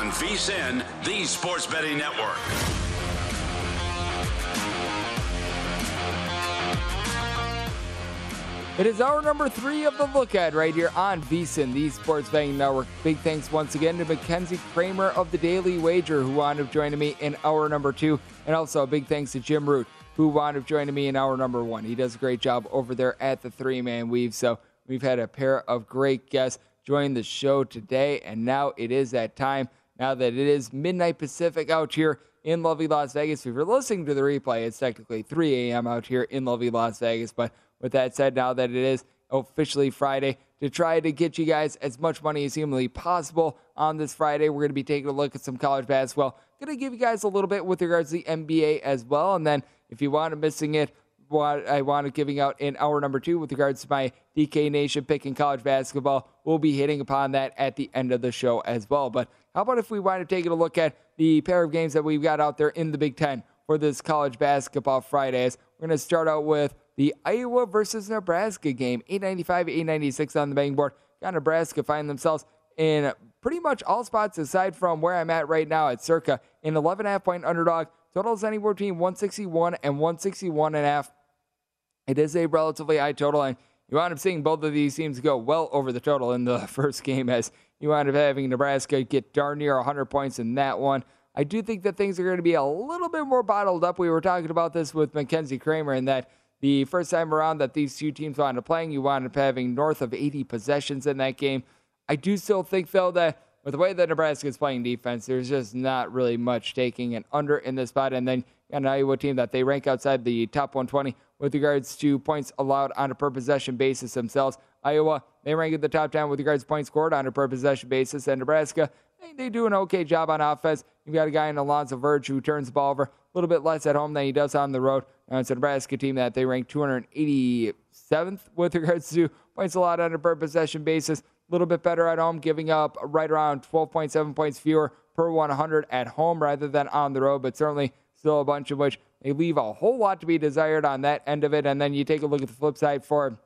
on VSIN, the Sports Betting Network. It is our number three of the look ahead right here on VSIN, the Sports Betting Network. Big thanks once again to Mackenzie Kramer of the Daily Wager, who wound up joining me in hour number two. And also a big thanks to Jim Root, who wound up joining me in hour number one. He does a great job over there at the three man weave. So we've had a pair of great guests join the show today. And now it is that time, now that it is midnight Pacific out here in lovely Las Vegas. If you're listening to the replay, it's technically 3 a.m. out here in lovely Las Vegas. But with that said, now that it is officially Friday, to try to get you guys as much money as humanly possible on this Friday, we're going to be taking a look at some college basketball. Going to give you guys a little bit with regards to the NBA as well. And then if you want to missing it, what I wanted giving out in hour number two with regards to my DK Nation pick in college basketball. We'll be hitting upon that at the end of the show as well. But how about if we wind up taking a look at the pair of games that we've got out there in the Big Ten for this college basketball Fridays? We're going to start out with the Iowa versus Nebraska game, 895, 896 on the betting board. Got Nebraska find themselves in pretty much all spots aside from where I'm at right now at circa an 11.5 point underdog. Totals anywhere between 161 and 161 and a half. It is a relatively high total, and you wind up seeing both of these teams go well over the total in the first game as you wind up having Nebraska get darn near 100 points in that one. I do think that things are going to be a little bit more bottled up. We were talking about this with Mackenzie Kramer, and that the first time around that these two teams wound up playing, you wound up having north of 80 possessions in that game. I do still think, though, that with the way that Nebraska is playing defense, there's just not really much taking an under in this spot. And then an Iowa team that they rank outside the top 120 with regards to points allowed on a per possession basis themselves. Iowa, they rank at the top 10 with regards to points scored on a per possession basis. And Nebraska, they, they do an okay job on offense. You've got a guy in Alonzo Verge who turns the ball over a little bit less at home than he does on the road. And it's a Nebraska team that they rank 287th with regards to points allowed on a per possession basis. A little bit better at home, giving up right around 12.7 points fewer per 100 at home rather than on the road, but certainly still a bunch of which they leave a whole lot to be desired on that end of it. And then you take a look at the flip side for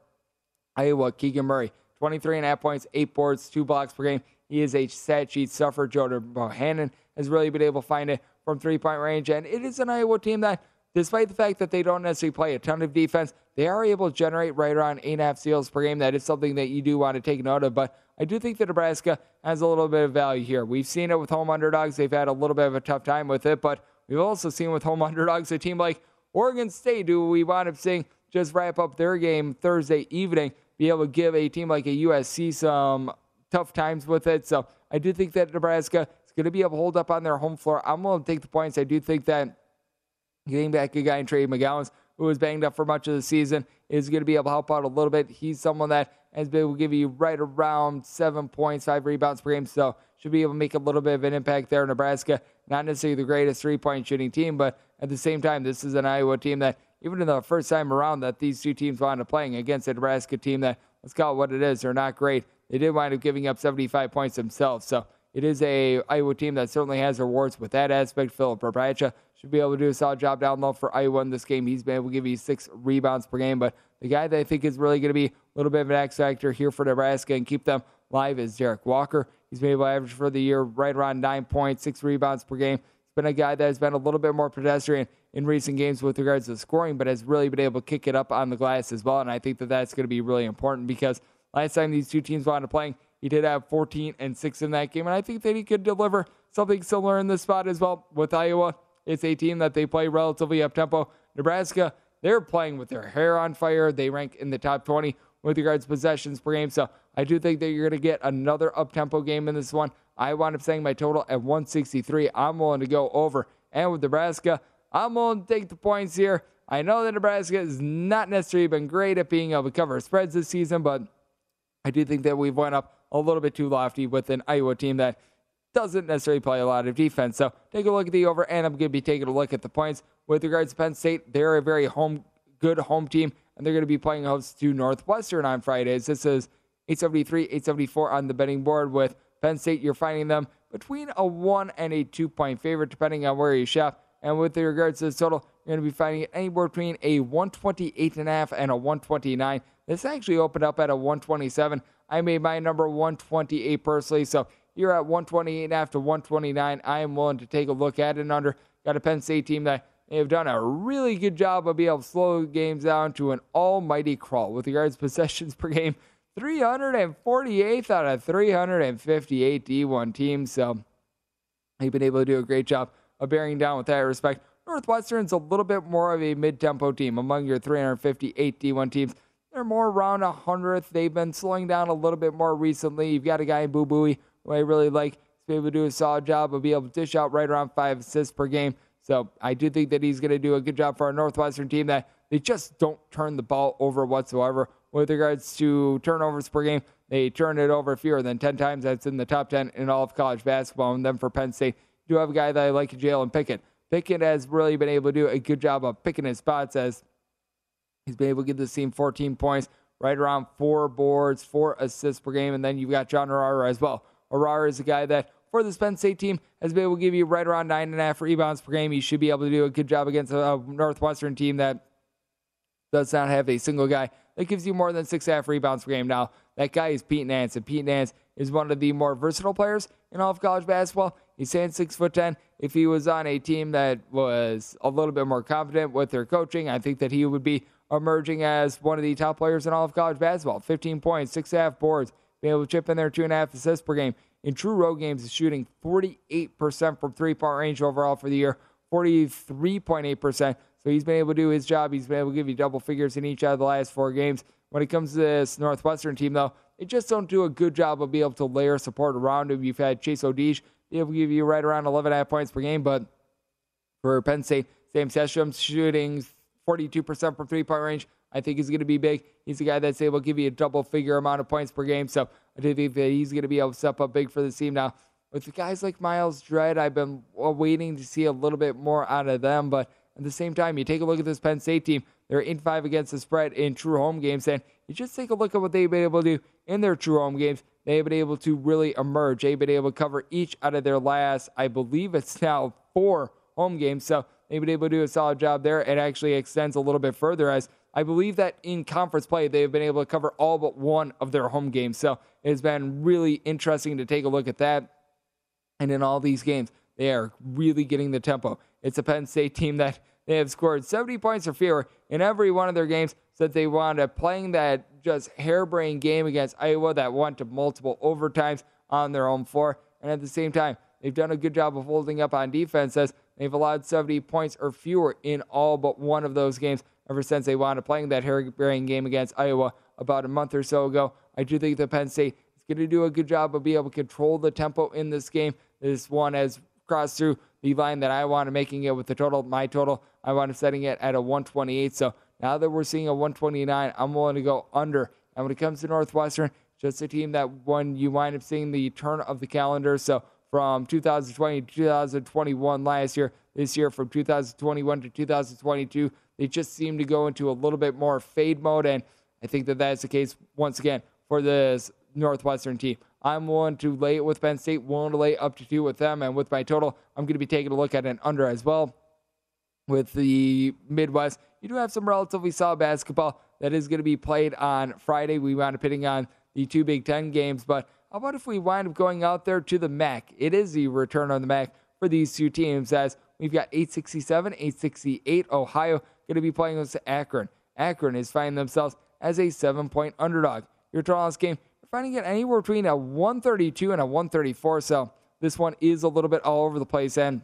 Iowa, Keegan Murray, 23 and a half points, eight boards, two blocks per game. He is a stat sheet sufferer. Jordan Bohannon has really been able to find it from three point range. And it is an Iowa team that, despite the fact that they don't necessarily play a ton of defense, they are able to generate right around eight and a half steals per game. That is something that you do want to take note of. But I do think that Nebraska has a little bit of value here. We've seen it with home underdogs. They've had a little bit of a tough time with it, but we've also seen with home underdogs a team like Oregon State, who we wound up seeing just wrap up their game Thursday evening, be able to give a team like a USC some tough times with it. So I do think that Nebraska is going to be able to hold up on their home floor. I'm willing to take the points. I do think that getting back a guy in Trey McGowens, who was banged up for much of the season, is going to be able to help out a little bit. He's someone that has been able to give you right around seven points, five rebounds per game. So should be able to make a little bit of an impact there. Nebraska, not necessarily the greatest three point shooting team, but at the same time, this is an Iowa team that, even in the first time around that these two teams wound up playing against a Nebraska team that, let's call it what it is, they're not great. They did wind up giving up 75 points themselves. So it is a Iowa team that certainly has rewards with that aspect. Filip Rebraca should be able to do a solid job down low for Iowa in this game. He's been able to give you six rebounds per game, but the guy that I think is really going to be a little bit of an X factor here for Nebraska and keep them live is Derrick Walker. He's made to average for the year right around nine points, six rebounds per game. He's been a guy that has been a little bit more pedestrian in recent games with regards to scoring, but has really been able to kick it up on the glass as well. And I think that that's going to be really important because last time these two teams wound up playing, he did have 14 and 6 in that game. And I think that he could deliver something similar in this spot as well with Iowa. It's a team that they play relatively up tempo. Nebraska, they're playing with their hair on fire. They rank in the top 20 with regards to possessions per game. So I do think that you're going to get another up tempo game in this one. I wound up saying my total at 163. I'm willing to go over. And with Nebraska, I'm willing to take the points here. I know that Nebraska has not necessarily been great at being able to cover spreads this season, but I do think that we've went up a little bit too lofty with an Iowa team that doesn't necessarily play a lot of defense. So take a look at the over, and I'm going to be taking a look at the points. With regards to Penn State, they're a very home good home team, and they're going to be playing host to Northwestern on Fridays. This is 873, 874 on the betting board. With Penn State, you're finding them between a one and a two point favorite, depending on where you shop. And with regards to the total, you're going to be finding it anywhere between a 128 and a half and a 129. This actually opened up at a 127. I made my number 128 personally, so you're at 128 and a half to 129. I am willing to take a look at it under. Got a Penn State team that they have done a really good job of being able to slow games down to an almighty crawl with regards to possessions per game. 348th out of 358 D1 teams. So they've been able to do a great job of bearing down with that respect. Northwestern's a little bit more of a mid-tempo team among your 358 D1 teams. They're more around a hundredth. They've been slowing down a little bit more recently. You've got a guy in Boo Buie who I really like. He's been able to do a solid job of being able to dish out right around five assists per game. So I do think that he's going to do a good job for our Northwestern team that they just don't turn the ball over whatsoever. With regards to turnovers per game, they turn it over fewer than 10 times. That's in the top 10 in all of college basketball. And then for Penn State, do have a guy that I like, Jalen Pickett. Pickett has really been able to do a good job of picking his spots as he's been able to give the team 14 points, right around four boards, four assists per game. And then you've got John Harrar as well. Harrar is a guy that for this Penn State team has been able to give you right around nine and a half rebounds per game. You should be able to do a good job against a Northwestern team that does not have a single guy that gives you more than six half rebounds per game. Now, that guy is Pete Nance, and Pete Nance is one of the more versatile players in all of college basketball. He's saying six foot ten. If he was on a team that was a little bit more confident with their coaching, I think that he would be emerging as one of the top players in all of college basketball. 15 points, six half boards, being able to chip in there two and a half assists per game. In true road games, he's shooting 48% from three point range overall for the year, 43.8%. So he's been able to do his job. He's been able to give you double figures in each of the last four games. When it comes to this Northwestern team, though, they just don't do a good job of being able to layer support around him. You've had Chase Audige be able to give you right around 11.5 points per game, but for Penn State, Sam Sessions shooting 42% from three point range. I think he's going to be big. He's a guy that's able to give you a double figure amount of points per game. So I do think that he's going to be able to step up big for the team now. With guys like Myles Dread, I've been waiting to see a little bit more out of them, but at the same time, you take a look at this Penn State team. They're in five against the spread in true home games, and you just take a look at what they've been able to do in their true home games. They've been able to really emerge. They've been able to cover each out of their last, I believe it's now four home games. So they've been able to do a solid job there. It actually extends a little bit further as I believe that in conference play, they've been able to cover all but one of their home games. So it's been really interesting to take a look at that. And in all these games, they are really getting the tempo. It's a Penn State team that they have scored 70 points or fewer in every one of their games that they wound up playing that just harebrained game against Iowa that went to multiple overtimes on their own floor. And at the same time, they've done a good job of holding up on defense as they've allowed 70 points or fewer in all but one of those games ever since they wound up playing that harebrained game against Iowa about a month or so ago. I do think that Penn State is going to do a good job of being able to control the tempo in this game. This one has crossed through the line that I wanted making it with the total, my total. I wanted setting it at a 128. So now that we're seeing a 129, I'm willing to go under. And when it comes to Northwestern, just a team that when you wind up seeing the turn of the calendar. So from 2020 to 2021 last year, this year from 2021 to 2022, they just seem to go into a little bit more fade mode. And I think that that's the case once again for this Northwestern team. I'm willing to lay it with Penn State, willing to lay up to two with them. And with my total, I'm going to be taking a look at an under as well. With the Midwest, you do have some relatively solid basketball that is going to be played on Friday. We wound up hitting on the two Big Ten games, but how about if we wind up going out there to the MAC? It is the return on the MAC for these two teams as we've got 867, 868 Ohio going to be playing against Akron. Akron is finding themselves as a seven point underdog. Your total game, finding it anywhere between a 132 and a 134. So this one is a little bit all over the place. And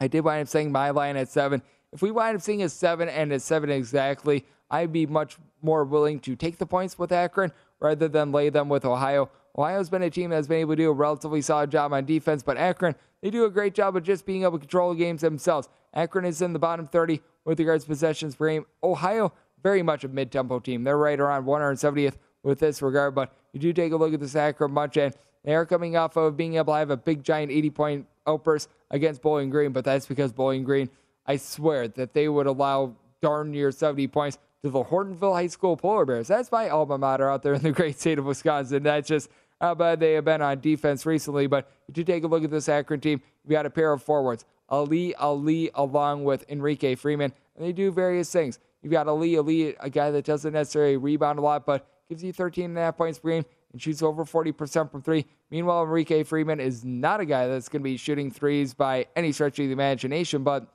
I did wind up saying my line at seven. If we wind up seeing a seven and a seven exactly, I'd be much more willing to take the points with Akron rather than lay them with Ohio. Ohio's been a team that's been able to do a relatively solid job on defense, but Akron, they do a great job of just being able to control games themselves. Akron is in the bottom 30 with regards to possessions per game. Ohio, very much a mid tempo team. They're right around 170th with this regard, but you do take a look at this Akron bunch, and They are coming off of being able to have a big, giant 80 point outburst against Bowling Green, but that's because Bowling Green, I swear that they would allow darn near 70 points to the Hortonville High School Polar Bears. That's my alma mater out there in the great state of Wisconsin. That's just how bad they have been on defense recently. But if you take a look at this Akron team, we got a pair of forwards, Ali Ali along with Enrique Freeman, and they do various things. You've got Ali Ali, a guy that doesn't necessarily rebound a lot, but gives you 13 and a half points per game and shoots over 40% from three. Meanwhile, Enrique Freeman is not a guy that's going to be shooting threes by any stretch of the imagination, but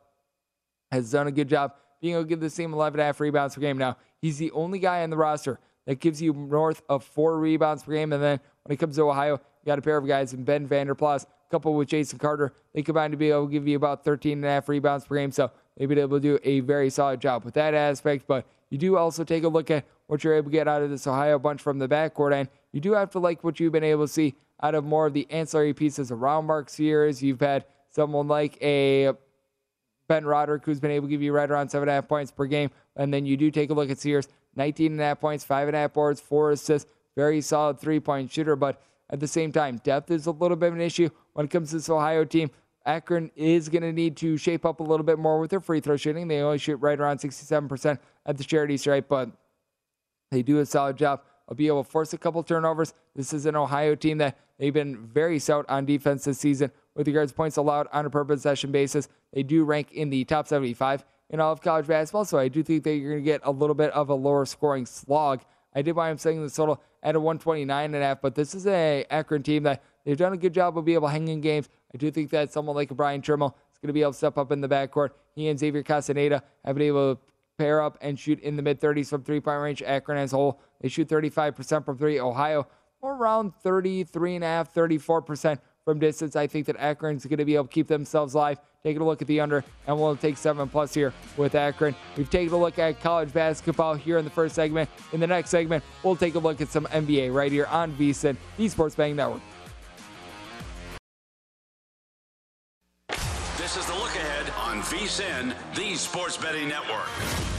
has done a good job being able to give the team 11 and a half rebounds per game. Now, he's the only guy on the roster that gives you north of four rebounds per game. And then when it comes to Ohio, you got a pair of guys in Ben Vander Plas, coupled with Jason Carter. They combine to be able to give you about 13 and a half rebounds per game. So they've been able to do a very solid job with that aspect. But you do also take a look at what you're able to get out of this Ohio bunch from the backcourt. And you do have to like what you've been able to see out of more of the ancillary pieces around Mark Sears. You've had someone like a Ben Roderick, who's been able to give you right around seven and a half points per game. And then you do take a look at Sears, 19 and a half points, five and a half boards, four assists, very solid three point shooter. But at the same time, depth is a little bit of an issue when it comes to this Ohio team. Akron is going to need to shape up a little bit more with their free throw shooting. They only shoot right around 67% at the charity stripe, but they do a solid job of being able to force a couple turnovers. This is an Ohio team that they've been very stout on defense this season with regards to points allowed on a per possession basis. They do rank in the top 75 in all of college basketball, so I do think that you're going to get a little bit of a lower scoring slog. I did why I'm saying the total at a 129 and a half, but this is a Akron team that they've done a good job of being able to hang in games. I do think that someone like Bryan Trimble is going to be able to step up in the backcourt. He and Xavier Castaneda have been able to pair up and shoot in the mid 30s from three point range. Akron as a whole, they shoot 35% from three. Ohio, more around 33.5, 34% from distance. I think that Akron's going to be able to keep themselves alive. Taking a look at the under, and we'll take seven plus here with Akron. We've taken a look at college basketball here in the first segment. In the next segment, we'll take a look at some NBA right here on VSIN, the Sports Betting Network. This is the look ahead on VSIN, the Sports Betting Network.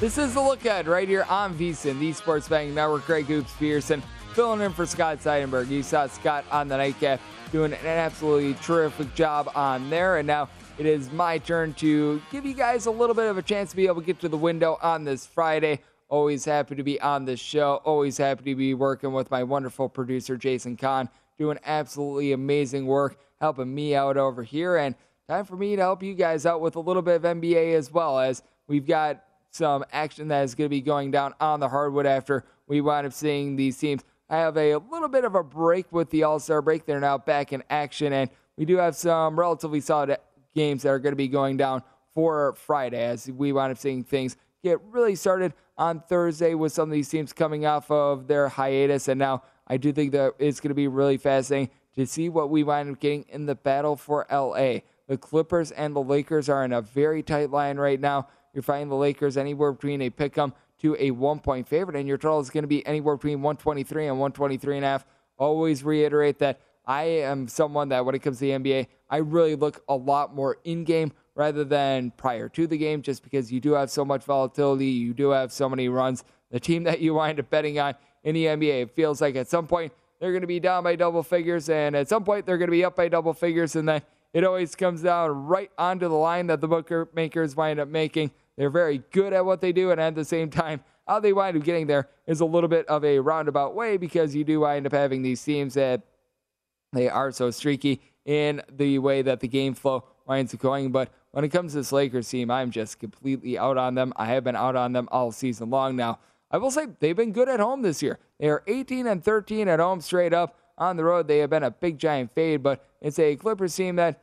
This is the look ahead right here on VSIN, the Sports Betting Network. Greg Hoops Peterson filling in for Scott Seidenberg. You saw Scott on the nightcap doing an absolutely terrific job on there. And now it is my turn to give you guys a little bit of a chance to be able to get to the window on this Friday. Always happy to be on this show. Always happy to be working with my wonderful producer, Jason Kahn, doing absolutely amazing work, helping me out over here. And time for me to help you guys out with a little bit of NBA as well, as we've got some action that is going to be going down on the hardwood after we wind up seeing these teams I have a little bit of a break with the All Star break. They're now back in action, and we do have some relatively solid games that are going to be going down for Friday as we wind up seeing things get really started on Thursday with some of these teams coming off of their hiatus. And now I do think that it's going to be really fascinating to see what we wind up getting in the battle for LA. The Clippers and the Lakers are in a very tight line right now. You're finding the Lakers anywhere between a pick 'em to a one point favorite, and your total is going to be anywhere between 123 and 123 and a half. Always reiterate that I am someone that when it comes to the NBA, I really look a lot more in game rather than prior to the game, just because you do have so much volatility, you do have so many runs. The team that you wind up betting on in the NBA, it feels like at some point they're going to be down by double figures, and at some point they're going to be up by double figures, and then it always comes down right onto the line that the bookmakers wind up making. They're very good at what they do, and at the same time, how they wind up getting there is a little bit of a roundabout way because you do wind up having these teams that they are so streaky in the way that the game flow winds up going. But when it comes to this Lakers team, I'm just completely out on them. I have been out on them all season long now. I will say they've been good at home this year. They are 18 and 13 at home straight up. On the road, they have been a big giant fade, but it's a Clippers team that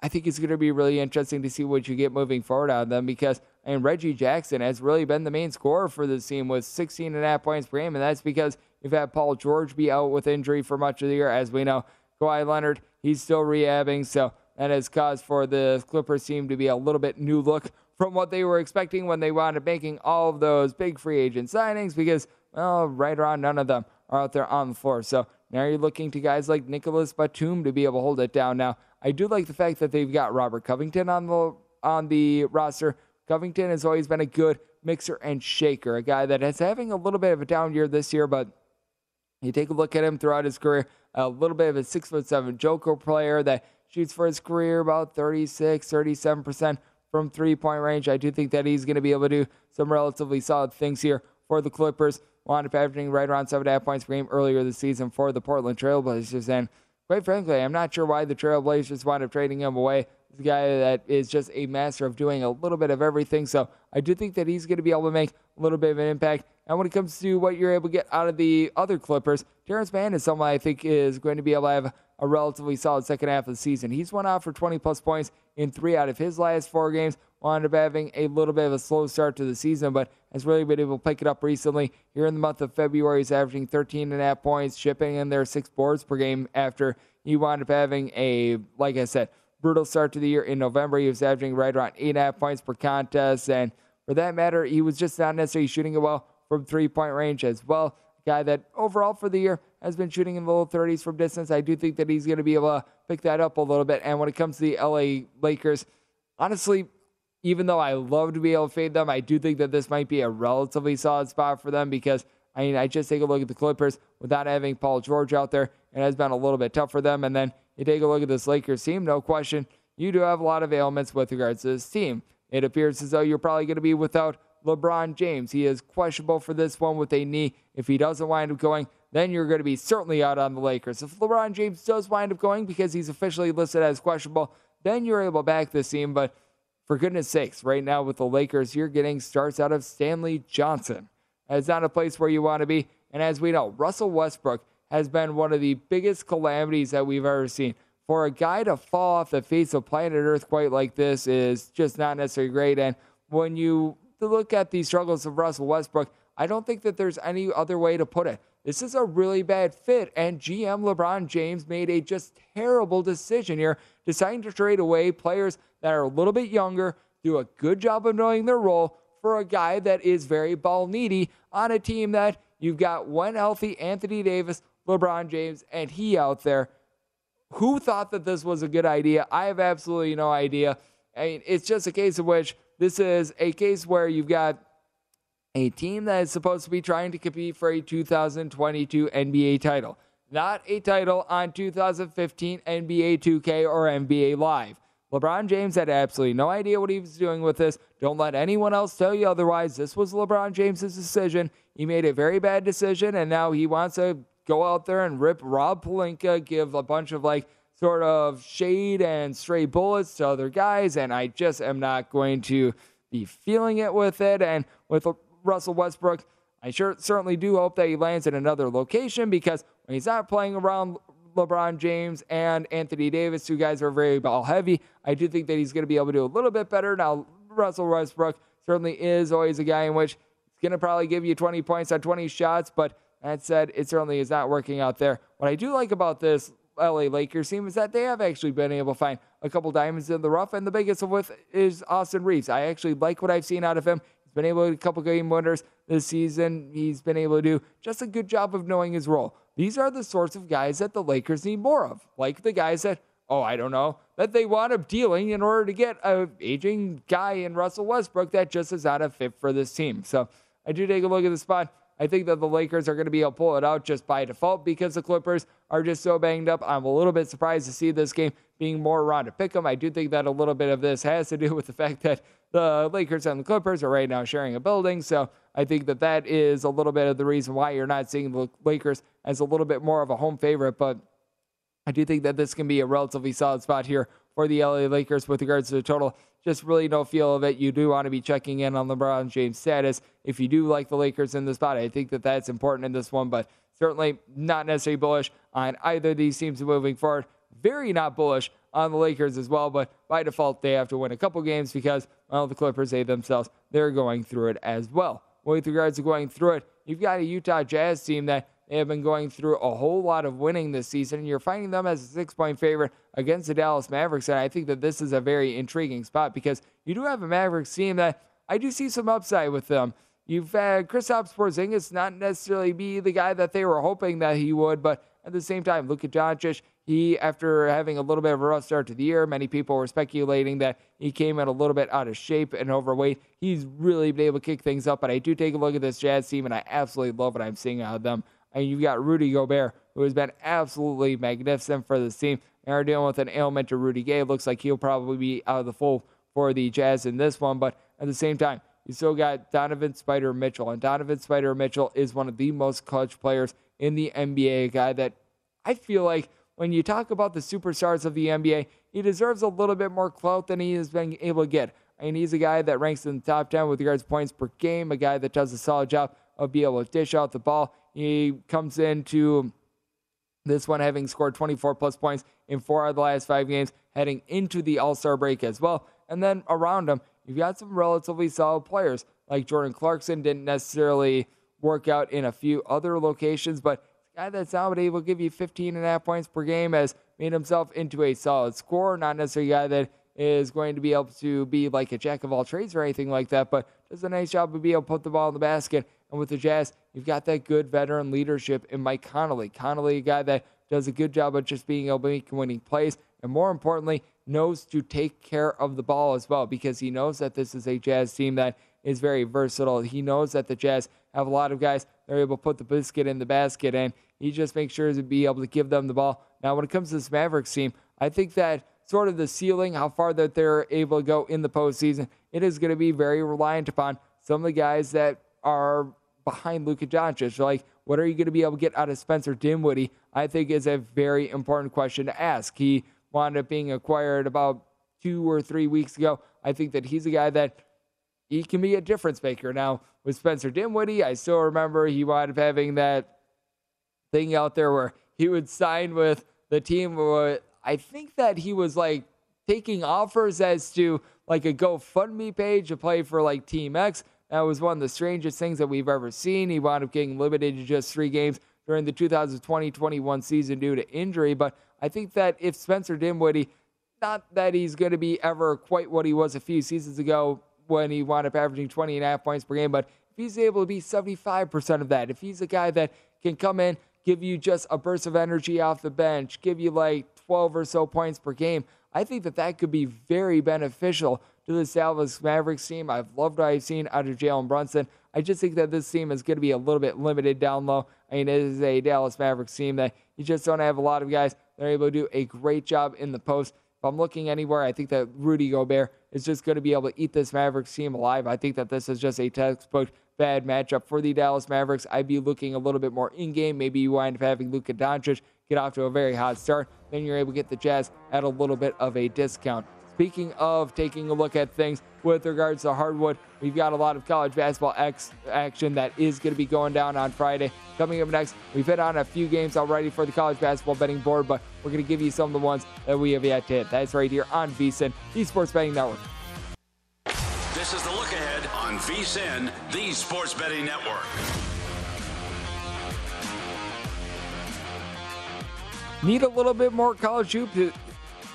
I think it's going to be really interesting to see what you get moving forward out of them because and Reggie Jackson has really been the main scorer for this team with 16 and a half points per game, and that's because you've had Paul George be out with injury for much of the year. As we know, Kawhi Leonard, he's still rehabbing, so that has caused for the Clippers team to be a little bit new look from what they were expecting when they wound up making all of those big free agent signings because, well, right around none of them are out there on the floor. So now you're looking to guys like Nicolas Batum to be able to hold it down. Now, I do like the fact that they've got Robert Covington on the on the roster. Covington has always been a good mixer and shaker, a guy that is having a little bit of a down year this year, but you take a look at him throughout his career, a little bit of a six foot seven Joker player that shoots for his career about 36, 37% from three point range. I do think that he's going to be able to do some relatively solid things here for the Clippers. Wound up averaging right around seven and a half points per game earlier this season for the Portland Trailblazers. And quite frankly, I'm not sure why the Trailblazers wound up trading him away. He's guy that is just a master of doing a little bit of everything. So I do think that he's going to be able to make a little bit of an impact. And when it comes to what you're able to get out of the other Clippers, Terance Mann is someone I think is going to be able to have a relatively solid second half of the season. He's went out for 20 plus points in three out of his last four games. Wound up having a little bit of a slow start to the season, but has really been able to pick it up recently. Here in the month of February, he's averaging 13 and a half points, shipping in there six boards per game after he wound up having a, like I said, brutal start to the year in November. He was averaging right around eight and a half points per contest, and for that matter, he was just not necessarily shooting it well from three point range as well. Guy that overall for the year has been shooting in the low 30s from distance. I do think that he's going to be able to pick that up a little bit. And when it comes to the LA Lakers, honestly, even though I love to be able to fade them, I do think that this might be a relatively solid spot for them because I mean, I just take a look at the Clippers without having Paul George out there. It has been a little bit tough for them. And then you take a look at this Lakers team, no question, you do have a lot of ailments with regards to this team. It appears as though you're probably going to be without LeBron James. He is questionable for this one with a knee. If he doesn't wind up going, then you're going to be certainly out on the Lakers. If LeBron James does wind up going because he's officially listed as questionable, then you're able to back this team. But for goodness sakes, right now with the Lakers, you're getting starts out of Stanley Johnson. It's not a place where you want to be. And as we know, Russell Westbrook has been one of the biggest calamities that we've ever seen. For a guy to fall off the face of planet Earth quite like this is just not necessarily great. And when you look at the struggles of Russell Westbrook, I don't think that there's any other way to put it. This is a really bad fit, and GM LeBron James made a just terrible decision here, deciding to trade away players that are a little bit younger, do a good job of knowing their role for a guy that is very ball needy on a team that you've got one healthy Anthony Davis, LeBron James, and he out there. Who thought that this was a good idea? I have absolutely no idea. I mean, it's just a case of which this is a case where you've got a team that is supposed to be trying to compete for a 2022 NBA title, not a title on 2015 NBA 2K or NBA Live. LeBron James had absolutely no idea what he was doing with this. Don't let anyone else tell you otherwise. This was LeBron James's decision. He made a very bad decision, and now he wants to go out there and rip Rob Pelinka, give a bunch of like sort of shade and stray bullets to other guys, and I just am not going to be feeling it with it. And with Russell Westbrook, I sure certainly do hope that he lands in another location because when he's not playing around LeBron James and Anthony Davis, two guys are very ball heavy, I do think that he's going to be able to do a little bit better. Now, Russell Westbrook certainly is always a guy in which he's going to probably give you 20 points on 20 shots, but that said, it certainly is not working out there. What I do like about this LA Lakers team is that they have actually been able to find a couple diamonds in the rough, and the biggest of which is Austin Reaves. I actually like what I've seen out of him. He's been able to a couple game winners this season. He's been able to do just a good job of knowing his role. These are the sorts of guys that the Lakers need more of, like the guys that, oh, I don't know, that they wound up dealing in order to get a aging guy in Russell Westbrook that just is not a fit for this team. So I do take a look at the spot. I think that the Lakers are going to be able to pull it out just by default because the Clippers are just so banged up. I'm a little bit surprised to see this game being more around to pick them. I do think that a little bit of this has to do with the fact that the Lakers and the Clippers are right now sharing a building. So I think that that is a little bit of the reason why you're not seeing the Lakers as a little bit more of a home favorite. But I do think that this can be a relatively solid spot here for the LA Lakers with regards to the total just really no feel of it. You do want to be checking in on LeBron James' status. If you do like the Lakers in this spot, I think that that's important in this one, but certainly not necessarily bullish on either of these teams moving forward. Very not bullish on the Lakers as well, but by default, they have to win a couple games because, well, the Clippers, they themselves, they're going through it as well. With regards to going through it, you've got a Utah Jazz team that they have been going through a whole lot of winning this season. and You're finding them as a six point favorite against the Dallas Mavericks. And I think that this is a very intriguing spot because you do have a Mavericks team that I do see some upside with them. you've had Kristaps Porzingis not necessarily be the guy that they were hoping that he would, but at the same time, Luka Doncic, he, after having a little bit of a rough start to the year, many people were speculating that he came in a little bit out of shape and overweight. He's really been able to kick things up, but I do take a look at this Jazz team, and I absolutely love what I'm seeing out of them. And you've got Rudy Gobert, who has been absolutely magnificent for this team. And are dealing with an ailment to Rudy Gay. It looks like he'll probably be out of the fold for the Jazz in this one, but at the same time, you still got Donovan Spider Mitchell, and Donovan Spider Mitchell is one of the most clutch players in the NBA. A guy that I feel like when you talk about the superstars of the NBA, he deserves a little bit more clout than he has been able to get. I mean, he's a guy that ranks in the top 10 with regards to points per game, a guy that does a solid job of being able to dish out the ball. He comes into this one having scored 24 plus points in four of the last five games, heading into the All Star break as well. And then around him, you've got some relatively solid players like Jordan Clarkson didn't necessarily work out in a few other locations, but guy that's now able to give you 15 and a half points per game has made himself into a solid scorer, not necessarily a guy that is going to be able to be like a jack of all trades or anything like that, but does a nice job of being able to put the ball in the basket. And with the Jazz, you've got that good veteran leadership in Mike Conley. Conley, a guy that does a good job of just being able to make winning plays, and more importantly, knows to take care of the ball as well because he knows that this is a Jazz team that is very versatile. He knows that the Jazz have a lot of guys that are able to put the biscuit in the basket, and he just makes sure to be able to give them the ball. Now, when it comes to this Mavericks team, I think that sort of the ceiling, how far that they're able to go in the postseason, it is going to be very reliant upon some of the guys that are behind Luka Doncic. Like, what are you going to be able to get out of Spencer Dinwiddie? I think is a very important question to ask. He wound up being acquired about two or three weeks ago. I think that he's a guy that he can be a difference maker. Now, with Spencer Dinwiddie, I still remember he wound up having that thing out there where he would sign with the team. I think that he was like taking offers as to like a GoFundMe page to play for like Team X. That was one of the strangest things that we've ever seen. He wound up getting limited to just three games during the 2020 21 season due to injury. But I think that if Spencer Dinwiddie, not that he's going to be ever quite what he was a few seasons ago when he wound up averaging 20 and a half points per game, but if he's able to be 75% of that, if he's a guy that can come in, give you just a burst of energy off the bench, give you like 12 or so points per game, I think that that could be very beneficial to the Dallas Mavericks team. I've loved what I've seen out of Jalen Brunson. I just think that this team is going to be a little bit limited down low. I mean, it is a Dallas Mavericks team that you just don't have a lot of guys that are able to do a great job in the post. If I'm looking anywhere, I think that Rudy Gobert is just going to be able to eat this Mavericks team alive. I think that this is just a textbook bad matchup for the Dallas Mavericks. I'd be looking a little bit more in game. Maybe you wind up having Luka Doncic get off to a very hot start. Then you're able to get the Jazz at a little bit of a discount. Speaking of taking a look at things with regards to hardwood, we've got a lot of college basketball X action that is going to be going down on Friday. Coming up next, we've hit on a few games already for the college basketball betting board, but we're going to give you some of the ones that we have yet to hit. That's right here on VSIN, the Sports Betting Network. This is the look ahead on VSIN, the Sports Betting Network. Need a little bit more college hoops,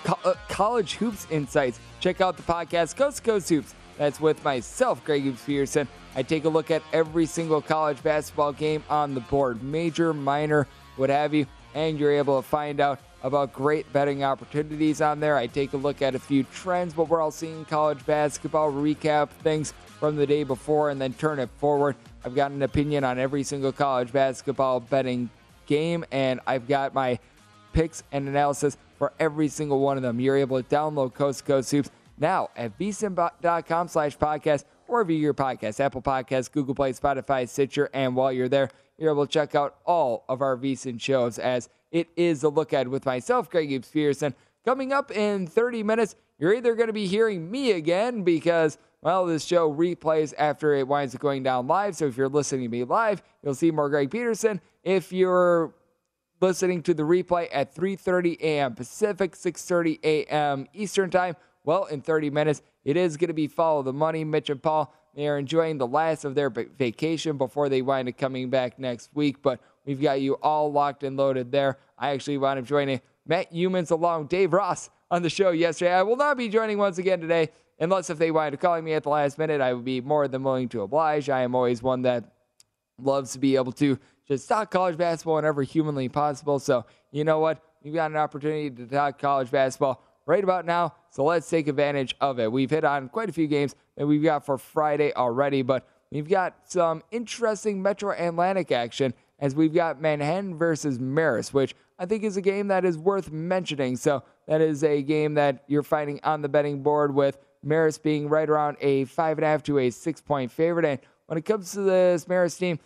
uh, college hoops insights? Check out the podcast Coast to Coast Hoops. That's with myself, Greg Hoops Peterson. I take a look at every single college basketball game on the board, major, minor, what have you, and you're able to find out about great betting opportunities on there. I take a look at a few trends, what we're all seeing in college basketball, recap things from the day before, and then turn it forward. I've got an opinion on every single college basketball betting game, and I've got my picks and analysis for every single one of them. You're able to download Coast to Coast Hoops now at vsin.com slash podcast or wherever your podcast, Apple Podcasts, Google Play, Spotify, Stitcher, and while you're there, you're able to check out all of our VSIN shows as it is a look at with myself, Greg Gibbs Peterson. Coming up in 30 minutes, you're either going to be hearing me again because, well, this show replays after it winds up going down live. So if you're listening to me live, you'll see more Greg Peterson. If you're listening to the replay at 3:30 a.m. Pacific, 6:30 a.m. Eastern Time, well, in 30 minutes, it is going to be follow the money. Mitch and Paul, they are enjoying the last of their vacation before they wind up coming back next week. But we've got you all locked and loaded there. I actually wound up joining Matt Youmans along Dave Ross on the show yesterday. I will not be joining once again today unless if they wind up calling me at the last minute, I would be more than willing to oblige. I am always one that loves to be able to just talk college basketball whenever humanly possible. So, you know what? You've got an opportunity to talk college basketball right about now. So let's take advantage of it. We've hit on quite a few games that we've got for Friday already, but we've got some interesting Metro Atlantic action as we've got Manhattan versus Marist, which I think is a game that is worth mentioning. So that is a game that you're finding on the betting board with Marist being right around a five and a half to a six point favorite. And when it comes to this Marist team,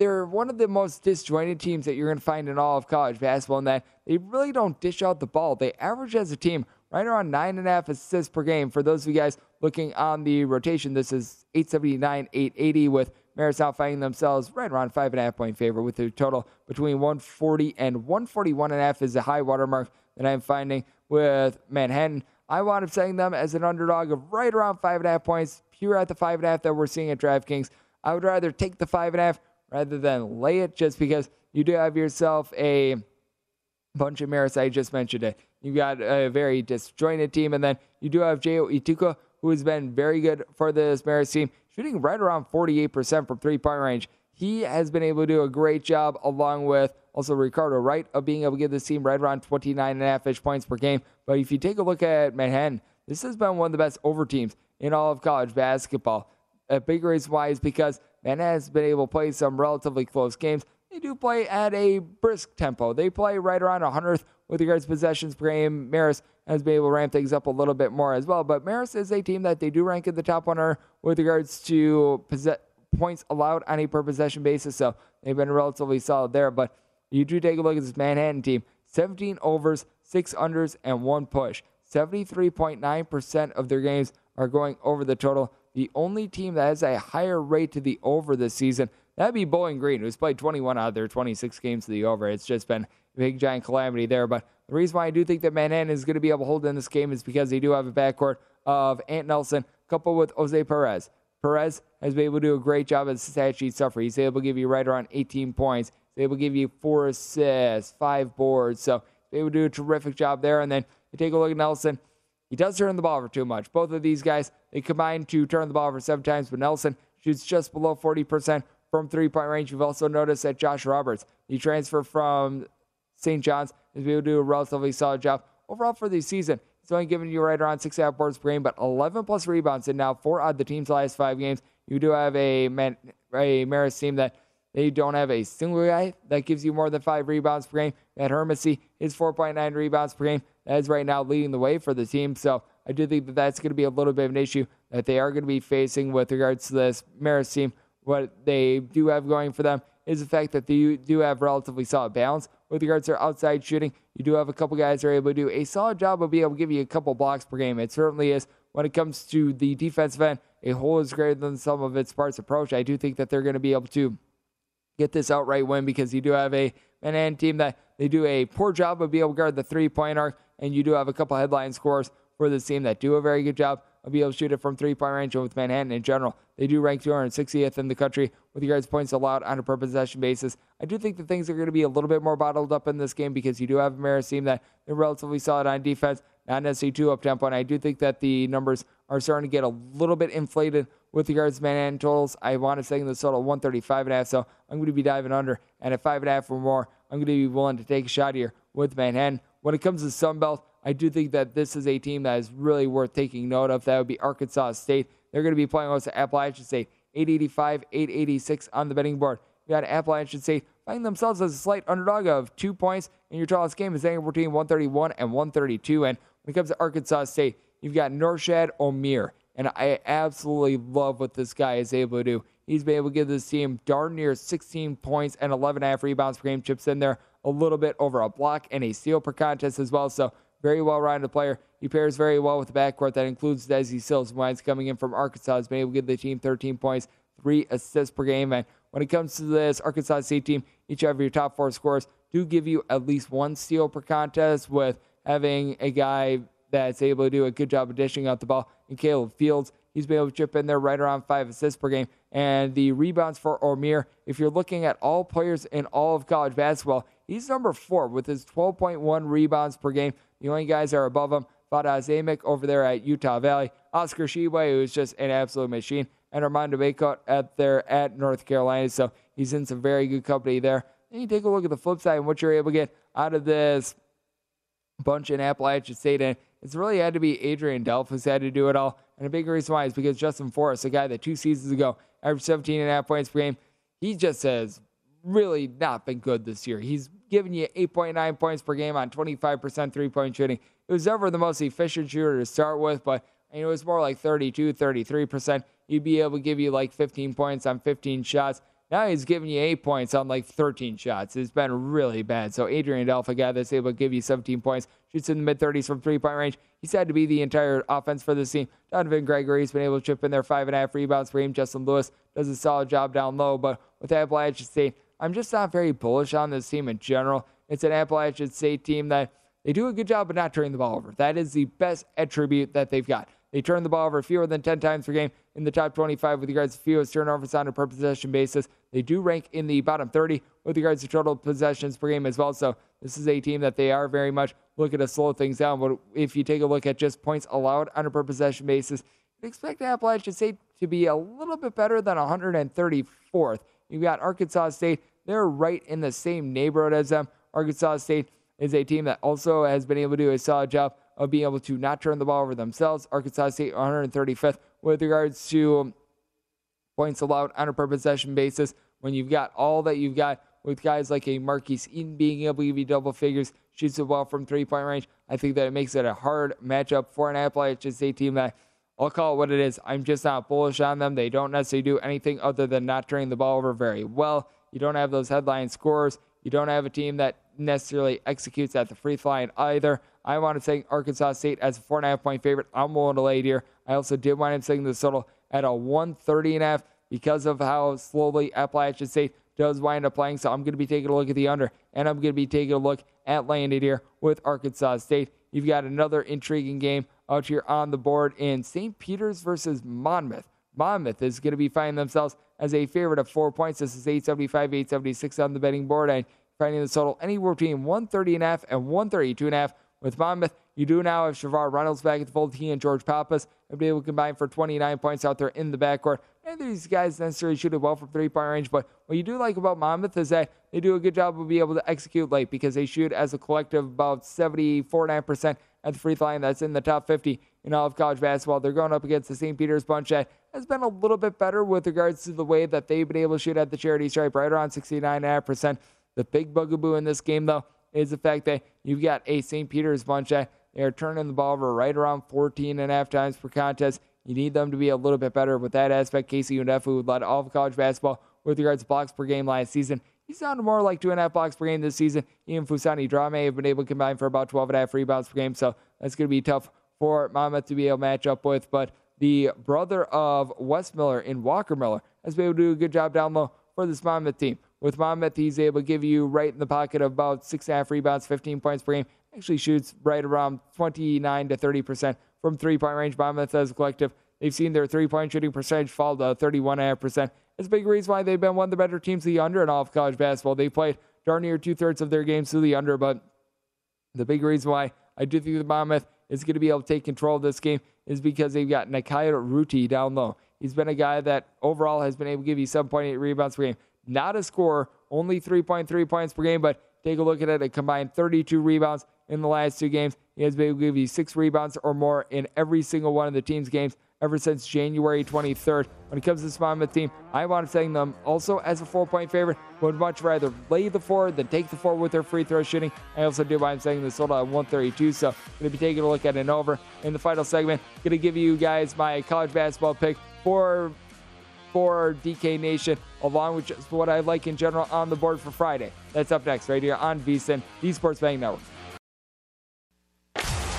they're one of the most disjointed teams that you're going to find in all of college basketball in that they really don't dish out the ball. They average as a team right around nine and a half assists per game. For those of you guys looking on the rotation, this is 879, 880 with Marist now finding themselves right around five and a half point favorite with a total between 140 and 141 and a half is the high watermark that I'm finding with Manhattan. I wound up setting them as an underdog of right around five and a half points, pure at the five and a half that we're seeing at DraftKings. I would rather take the five and a half rather than lay it just because you do have yourself a bunch of Marist. I just mentioned it. You got a very disjointed team, and then you do have Jao Ituka, who has been very good for this Marist team, shooting right around 48% from three point range. He has been able to do a great job, along with also Ricardo Wright, of being able to give this team right around 29 and a half ish points per game. But if you take a look at Manhattan, this has been one of the best over teams in all of college basketball. A big reason why is because Manhattan has been able to play some relatively close games. They do play at a brisk tempo. They play right around 100th with regards to possessions per game. Marist has been able to ramp things up a little bit more as well. But Marist is a team that they do rank in the top 100 with regards to points allowed on a per possession basis. So they've been relatively solid there. But you do take a look at this Manhattan team 17 overs, six unders, and one push. 73.9% of their games are going over the total. The only team that has a higher rate to the over this season, that'd be Bowling Green, who's played 21 out of their 26 games to the over. It's just been a big, giant calamity there. But the reason why I do think that Manhattan is going to be able to hold in this game is because they do have a backcourt of Ant Nelson coupled with Jose Perez. Perez has been able to do a great job as a stat sheet sufferer. He's able to give you right around 18 points. He's able to give you four assists, five boards. So able to do a terrific job there. And then you take a look at Nelson. He does turn the ball over too much. Both of these guys, they combine to turn the ball over seven times, but Nelson shoots just below 40% from three point range. You've also noticed that Josh Roberts, he transferred from St. John's, is able to do a relatively solid job. Overall for the season, he's only giving you right around six half boards per game, but 11 plus rebounds. And now four out of the team's last five games. You do have a, Man- a Marist team that they don't have a single guy that gives you more than five rebounds per game. Matt Hermesy is 4.9 rebounds per game. That is right now leading the way for the team. So I do think that that's going to be a little bit of an issue that they are going to be facing with regards to this Marist team. What they do have going for them is the fact that they do have relatively solid balance with regards to outside shooting. You do have a couple guys that are able to do a solid job of being able to give you a couple blocks per game. It certainly is. When it comes to the defensive end, a whole is greater than some of its parts approach. I do think that they're going to be able to get this outright win because you do have a Manhattan team that they do a poor job of being able to guard the three point arc, and you do have a couple headline scores for this team that do a very good job of being able to shoot it from three point range. And with Manhattan in general, they do rank 260th in the country with regards points allowed on a per possession basis. I do think that things are going to be a little bit more bottled up in this game because you do have a Marist team that they're relatively solid on defense, necessarily too up tempo. And I do think that the numbers are starting to get a little bit inflated with regards to Manhattan totals. I want to say in the total 135 and a half, so I'm going to be diving under. And at five and a half or more, I'm going to be willing to take a shot here with Manhattan. When it comes to Sunbelt, I do think that this is a team that is really worth taking note of. That would be Arkansas State. They're going to be playing against Appalachian State. 885, 886 on the betting board. You got Appalachian State finding themselves as a slight underdog of two points in your tallest game is anywhere between 131 and 132. And when it comes to Arkansas State, you've got Norchad Omier. And I absolutely love what this guy is able to do. He's been able to give this team darn near 16 points and 11 and a half rebounds per game, chips in there a little bit over a block and a steal per contest as well. So very well-rounded player. He pairs very well with the backcourt that includes Desi Sills, who coming in from Arkansas. Has been able to give the team 13 points, three assists per game. And when it comes to this Arkansas State team, each of your top four scorers do give you at least one steal per contest, with having a guy that's able to do a good job of dishing out the ball. And Caleb Fields, he's been able to chip in there right around five assists per game. And the rebounds for Omier, if you're looking at all players in all of college basketball, he's number four with his 12.1 rebounds per game. The only guys are above him, Fardaws Aimaq over there at Utah Valley, Oscar Tshiebwe, who is just an absolute machine, and Armando Bacot at there at North Carolina. So he's in some very good company there. Then you take a look at the flip side and what you're able to get out of this bunch in Appalachian State. And it's really had to be Adrian Delph who's had to do it all. And a big reason why is because Justin Forrest, a guy that two seasons ago averaged 17 and a half points per game, he just has really not been good this year. He's given you 8.9 points per game on 25% three point shooting. It was never the most efficient shooter to start with, but it was more like 32, 33%. He'd be able to give you like 15 points on 15 shots. Now he's giving you eight points on like 13 shots. It's been really bad. So Adrian Delph, a guy that's able to give you 17 points, shoots in the mid 30s from three point range. He's had to be the entire offense for this team. Donovan Gregory's been able to chip in there five and a half rebounds for him. Justin Lewis does a solid job down low, but with Appalachian State, I'm just not very bullish on this team in general. It's an Appalachian State team that they do a good job of not turning the ball over. That is the best attribute that they've got. They turn the ball over fewer than 10 times per game in the top 25 with regards to fewest turnovers on a per possession basis. They do rank in the bottom 30 with regards to total possessions per game as well. So this is a team that they are very much looking to slow things down. But if you take a look at just points allowed on a per possession basis, you expect Appalachian State to be a little bit better than 134th. You've got Arkansas State. They're right in the same neighborhood as them. Arkansas State is a team that also has been able to do a solid job of being able to not turn the ball over themselves. Arkansas State 135th with regards to points allowed on a per possession basis. When you've got all that you've got with guys like a Marquis Eaton being able to give you double figures, shoots the ball from three point range, I think that it makes it a hard matchup for an Appalachian State team that I'll call it what it is. I'm just not bullish on them. They don't necessarily do anything other than not turning the ball over very well. You don't have those headline scores. You don't have a team that necessarily executes at the free throw line either. I want to take Arkansas State as a four and a half point favorite. I'm willing to lay here. I also did wind up taking the total at a 130 and a half because of how slowly Appalachian State does wind up playing. So I'm going to be taking a look at the under, and I'm going to be taking a look at laying it here with Arkansas State. You've got another intriguing game out here on the board in St. Peter's versus Monmouth. Monmouth is going to be finding themselves as a favorite of four points. This is 875, 876 on the betting board. And finding the total anywhere between 130 and a half and 132 and a half. With Monmouth, you do now have Shavar Reynolds back at the fold. He and George Papas have been able to combine for 29 points out there in the backcourt. And these guys necessarily shoot it well from three point range, but what you do like about Monmouth is that they do a good job of being able to execute late because they shoot as a collective about 74.9% at the free throw line. That's in the top 50 in all of college basketball. They're going up against the St. Peter's bunch that has been a little bit better with regards to the way that they've been able to shoot at the charity stripe, right around 69.5%. The big bugaboo in this game, though, is the fact that you've got a St. Peter's bunch that they're turning the ball over right around 14 and a half times per contest. You need them to be a little bit better with that aspect. KC Ndefo, who led all of college basketball with regards to blocks per game last season, he sounded more like two and a half blocks per game this season. He and Fousseyni Drame have been able to combine for about 12 and a half rebounds per game, so that's going to be tough for Monmouth to be able to match up with. But the brother of Wes Miller in Walker Miller has been able to do a good job down low for this Monmouth team. With Monmouth, he's able to give you right in the pocket of about six and a half rebounds, 15 points per game. Actually shoots right around 29 to 30 percent from three point range. Monmouth as a collective, they've seen their three point shooting percentage fall to 31.5 percent. It's a big reason why they've been one of the better teams the under in all of college basketball. They played darn near two thirds of their games to the under, but the big reason why I do think the Monmouth is going to be able to take control of this game is because they've got Nikkei Rutty down low. He's been a guy that overall has been able to give you 7.8 rebounds per game. Not a scorer, only 3.3 points per game, but take a look at it. A combined 32 rebounds in the last two games. He has been able to give you six rebounds or more in every single one of the team's games ever since January 23rd. When it comes to this Monmouth team, I want to setting them also as a four point favorite. Would much rather lay the four than take the four with their free throw shooting. I also do I'm saying this total at 132. So going to be taking a look at an over in the final segment. Going to give you guys my college basketball pick for for DK Nation, along with just what I like in general on the board for Friday. That's up next, right here on VSIN, the Sports Betting Network.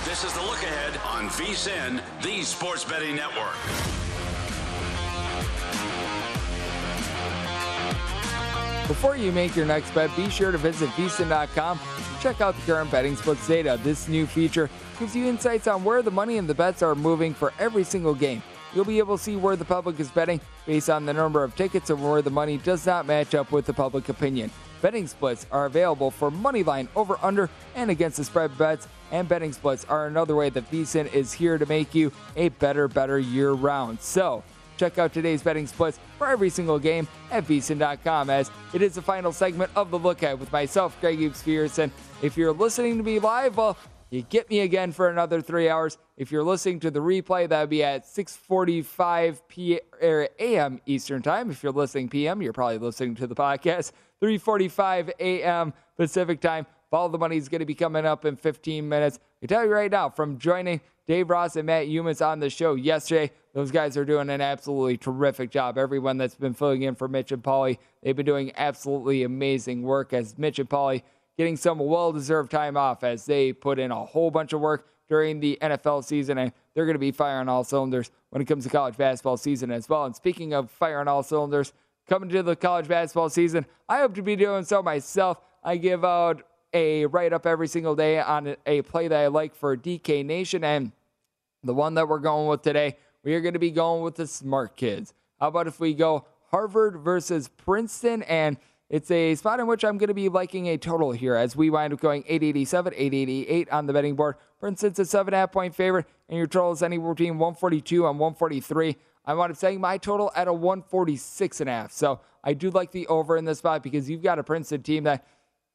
This is the look ahead on VSIN, the Sports Betting Network. Before you make your next bet, be sure to visit VSIN.com and check out the current betting splits data. This new feature gives you insights on where the money and the bets are moving for every single game. You'll be able to see where the public is betting based on the number of tickets and where the money does not match up with the public opinion. Betting splits are available for money line over under and against the spread bets, and betting splits are another way that VSIN is here to make you a better, better year round. So, check out today's betting splits for every single game at vsin.com as it is the final segment of the look at with myself, Greg Eaves and If you're listening to me live, well, you get me again for another three hours. If you're listening to the replay, that would be at 6:45 p- er, a.m. Eastern Time. If you're listening p.m., you're probably listening to the podcast. 3:45 a.m. Pacific time. Follow the money is going to be coming up in 15 minutes. I tell you right now, from joining Dave Ross and Matt Youmans on the show yesterday, those guys are doing an absolutely terrific job. Everyone that's been filling in for Mitch and Paulie, they've been doing absolutely amazing work as Mitch and Paulie getting some well-deserved time off as they put in a whole bunch of work during the NFL season, and they're going to be firing all cylinders when it comes to college basketball season as well. And speaking of firing all cylinders, coming to the college basketball season. I hope to be doing so myself. I give out a write up every single day on a play that I like for DK Nation. And the one that we're going with today, we are going to be going with the smart kids. How about if we go Harvard versus Princeton? And it's a spot in which I'm going to be liking a total here as we wind up going 887, 888 on the betting board. Princeton's a 7.5 point favorite, and your total is anywhere between 142 and 143. I wound up setting my total at a 146 and a half. So I do like the over in this spot because you've got a Princeton team that,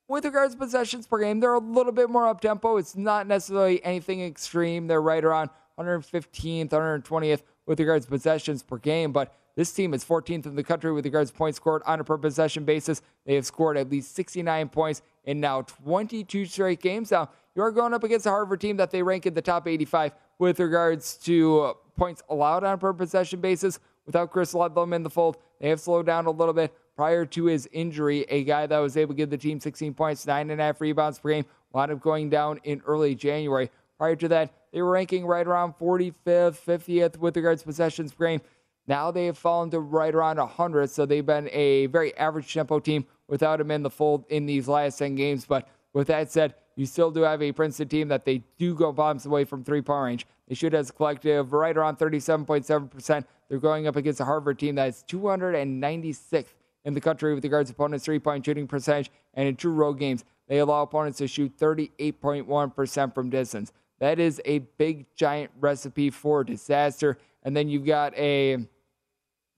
with regards to possessions per game, they're a little bit more up tempo. It's not necessarily anything extreme. They're right around 115th, 120th with regards to possessions per game, but this team is 14th in the country with regards to points scored on a per possession basis. They have scored at least 69 points in now 22 straight games. Now, you're going up against a Harvard team that they rank in the top 85 with regards to points allowed on a per possession basis. Without Chris Ledlum in the fold, they have slowed down a little bit. Prior to his injury, a guy that was able to give the team 16 points, nine and a half rebounds per game, wound up going down in early January. Prior to that, they were ranking right around 45th, 50th with regards to possessions per game. Now they have fallen to right around 100, so they've been a very average tempo team without him in the fold in these last 10 games. But with that said, you still do have a Princeton team that they do go bombs away from three point range. They shoot as a collective right around 37.7%. They're going up against a Harvard team that is 296th in the country with regards to opponents' three point shooting percentage. And in true road games, they allow opponents to shoot 38.1% from distance. That is a big, giant recipe for disaster. And then you've got a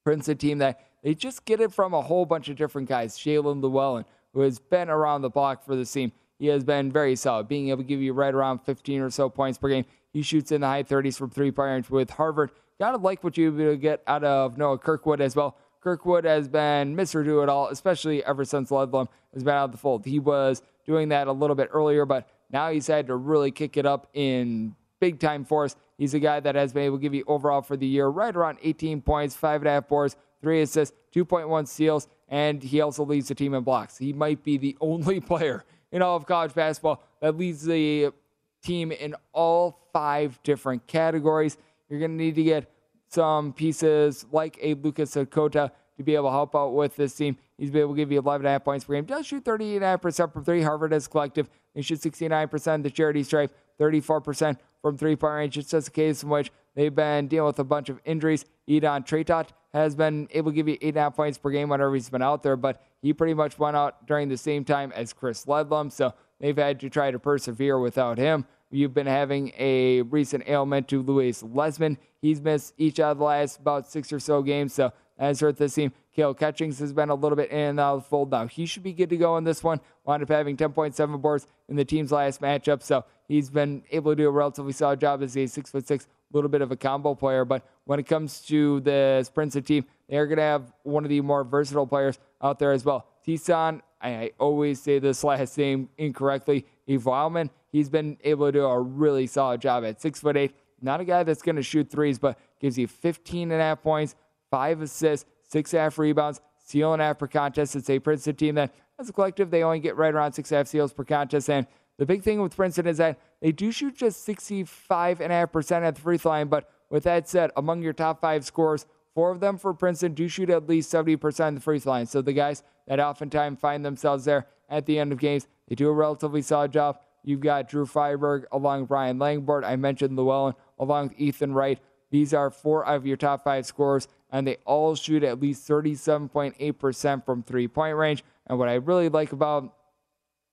Princeton team that they just get it from a whole bunch of different guys. Jaelin Llewellyn, who has been around the block for the team, he has been very solid, being able to give you right around 15 or so points per game. He shoots in the high 30s from three point range with Harvard. Gotta like what you get out of Noah Kirkwood as well. Kirkwood has been Mr. Do It All, especially ever since Ledlum has been out of the fold. He was doing that a little bit earlier, but now he's had to really kick it up in big time force. He's a guy that has been able to give you overall for the year right around 18 points, five and a half boards, three assists, 2.1 steals, and he also leads the team in blocks. He might be the only player in all of college basketball that leads the team in all five different categories. You're going to need to get some pieces like a Luka Sakota to be able to help out with this team. He's been able to give you 11.5 points per game. Does shoot 38.5% from three. Harvard as collective. They shoot 69% the charity stripe, 34% from three point range. It's just a case in which they've been dealing with a bunch of injuries. Idan Tretout has been able to give you eight and a half points per game whenever he's been out there, but he pretty much went out during the same time as Chris Ledlum, so they've had to try to persevere without him. You've been having a recent ailment to Louis Lesmond. He's missed each of the last about six or so games, so that's hurt this team. Kale Catchings has been a little bit in and out of the fold now. He should be good to go in this one. Wound up having 10.7 boards in the team's last matchup, so he's been able to do a relatively solid job as a six foot six, little bit of a combo player. But when it comes to the Princeton team, they're going to have one of the more versatile players out there as well. Tosan, I always say this last name incorrectly. Eve he's been able to do a really solid job at six foot eight. Not a guy that's going to shoot threes, but gives you 15 and a half points, five assists, six and a half rebounds, seal and a half per contest. It's a Princeton team that, as a collective, they only get right around six and a half seals per contest. And the big thing with Princeton is that they do shoot just 65.5% at the free throw line. But with that said, among your top five scorers, four of them for Princeton do shoot at least 70% of the free throw line. So the guys that oftentimes find themselves there at the end of games, they do a relatively solid job. You've got Drew Friberg along with Ryan Langborg. I mentioned Llewellyn along with Ethan Wright. These are four of your top five scorers, and they all shoot at least 37.8% from three point range. And what I really like about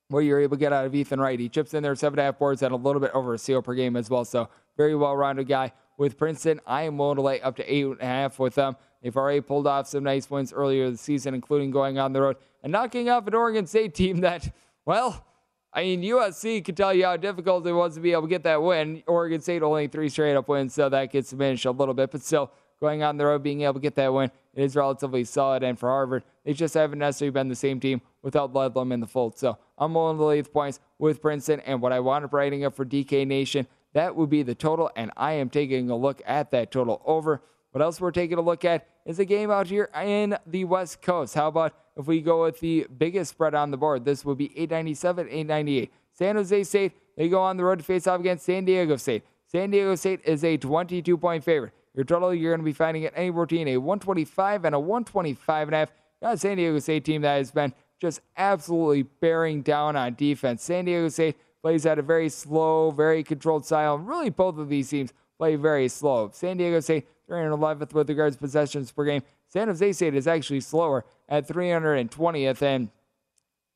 what you're able to get out of Ethan Wright, he chips in there seven and a half boards and a little bit over a seal per game as well. So very well rounded guy. With Princeton, I am willing to lay up to eight and a half with them. They've already pulled off some nice wins earlier this season, including going on the road and knocking off an Oregon State team that, well, I mean, USC could tell you how difficult it was to be able to get that win. Oregon State only three straight up wins, so that gets diminished a little bit. But still, going on the road, being able to get that win, it is relatively solid. And for Harvard, they just haven't necessarily been the same team without Ledlum in the fold. So I'm willing to the points with Princeton. And what I wound up writing up for DK Nation, that would be the total. And I am taking a look at that total over. What else we're taking a look at is a game out here in the West Coast. How about if we go with the biggest spread on the board? This would be 897, 898. San Jose State, they go on the road to face off against San Diego State. San Diego State is a 22 point favorite. Your total, you're going to be finding it any routine a 125 and a 125 and a half. Got San Diego State team that has been just absolutely bearing down on defense. San Diego State plays at a very slow, very controlled style. Really, both of these teams play very slow. San Diego State 311th with regards to possessions per game. San Jose State is actually slower at 320th, and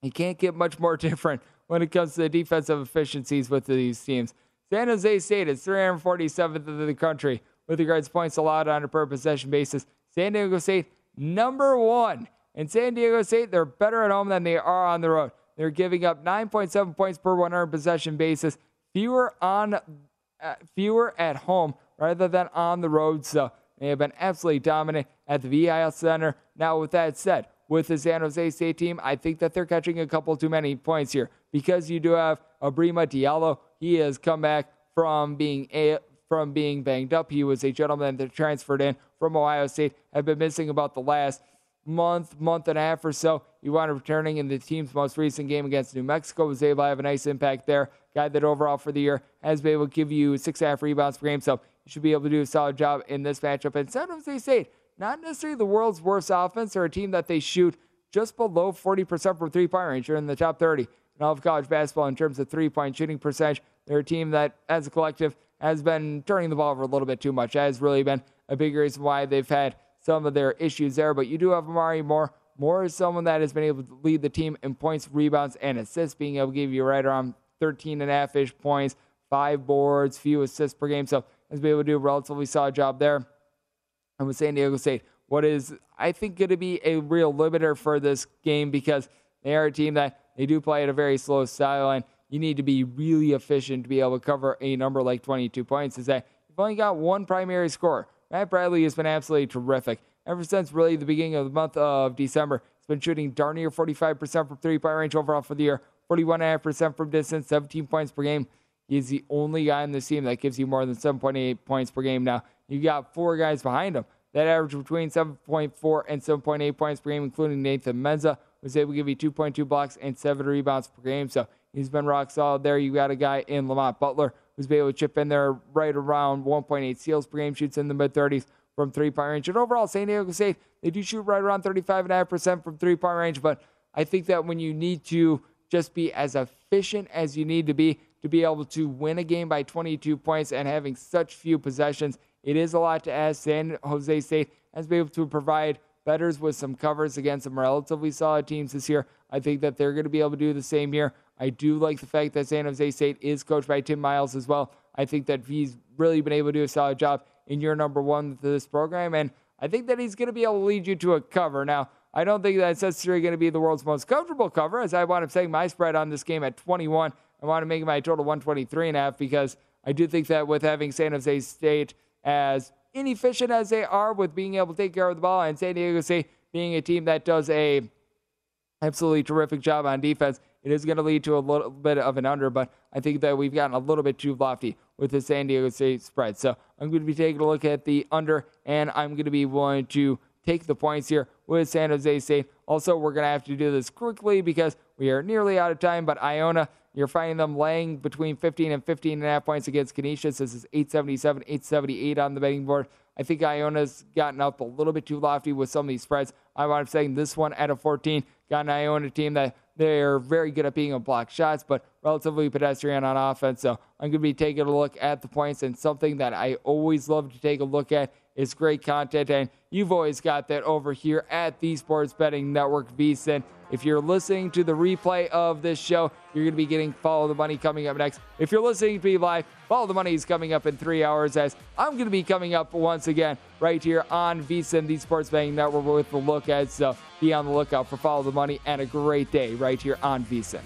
you can't get much more different when it comes to the defensive efficiencies with these teams. San Jose State is 347th in the country with regards to points allowed on a per possession basis. San Diego State, number one. And San Diego State, they're better at home than they are on the road. They're giving up 9.7 points per 100 possession basis, fewer on, uh, fewer at home rather than on the road. So they have been absolutely dominant at the VIL Center. Now, with that said, with the San Jose State team, I think that they're catching a couple too many points here because you do have Ibrahima Diallo. He has come back from being a from being banged up. He was a gentleman that transferred in from Ohio State, had been missing about the last month, month and a half or so. He wound up returning in the team's most recent game against New Mexico, was able to have a nice impact there. Guy that overall for the year has been able to give you six and a half rebounds per game. So you should be able to do a solid job in this matchup. And San Jose State, not necessarily the world's worst offense, or a team that they shoot just below 40% from three point range. They're in the top 30 in all of college basketball in terms of three point shooting percentage. They're a team that, as a collective, has been turning the ball over a little bit too much. That has really been a big reason why they've had some of their issues there. But you do have Omari Moore. Moore is someone that has been able to lead the team in points, rebounds, and assists, being able to give you right around 13 and a half ish points, five boards, few assists per game. So has been able to do a relatively solid job there. And with San Diego State, what is I think going to be a real limiter for this game because they are a team that they do play at a very slow style, and you need to be really efficient to be able to cover a number like 22 points. Is that you've only got one primary scorer. Matt Bradley has been absolutely terrific ever since really the beginning of the month of December. He's been shooting darn near 45% from three point range overall for the year, 41.5% from distance, 17 points per game. He's the only guy in the team that gives you more than 7.8 points per game now. you've got four guys behind him that average between 7.4 and 7.8 points per game, including Nathan Mensah, who's able to give you 2.2 blocks and seven rebounds per game. So he's been rock solid there. You got a guy in Lamont Butler who's been able to chip in there right around 1.8 steals per game, shoots in the mid 30s from three point range. And overall, San Diego State, they do shoot right around 35.5% from three point range. But I think that when you need to just be as efficient as you need to be, to be able to win a game by 22 points and having such few possessions. It is a lot to ask. San Jose State has been able to provide betters with some covers against some relatively solid teams this year. I think that they're going to be able to do the same here. I do like the fact that San Jose State is coached by Tim Miles as well. I think that he's really been able to do a solid job in your number one to this program, and I think that he's going to be able to lead you to a cover. Now, I don't think that's necessarily going to be the world's most comfortable cover, as I wound up saying my spread on this game at 21. I want to make my total 123 and a half because I do think that with having San Jose State as inefficient as they are with being able to take care of the ball and San Diego State being a team that does a absolutely terrific job on defense, it is going to lead to a little bit of an under, but I think that we've gotten a little bit too lofty with the San Diego State spread. So I'm going to be taking a look at the under, and I'm going to be willing to take the points here with San Jose State. Also, we're going to have to do this quickly because we are nearly out of time, but Iona you're finding them laying between 15 and 15 and a half points against Canisius. This is 877, 878 on the betting board. I think Iona's gotten up a little bit too lofty with some of these spreads. I'm saying this one at a 14 got an Iona team that they're very good at being a block shots, but relatively pedestrian on offense. So I'm going to be taking a look at the points and something that I always love to take a look at It's great content, and you've always got that over here at the Sports Betting Network VSIN. If you're listening to the replay of this show, you're going to be getting Follow the Money coming up next. If you're listening to me live, Follow the Money is coming up in three hours as I'm going to be coming up once again right here on VSIN, the Sports Betting Network with the look at. So be on the lookout for Follow the Money and a great day right here on VSIN.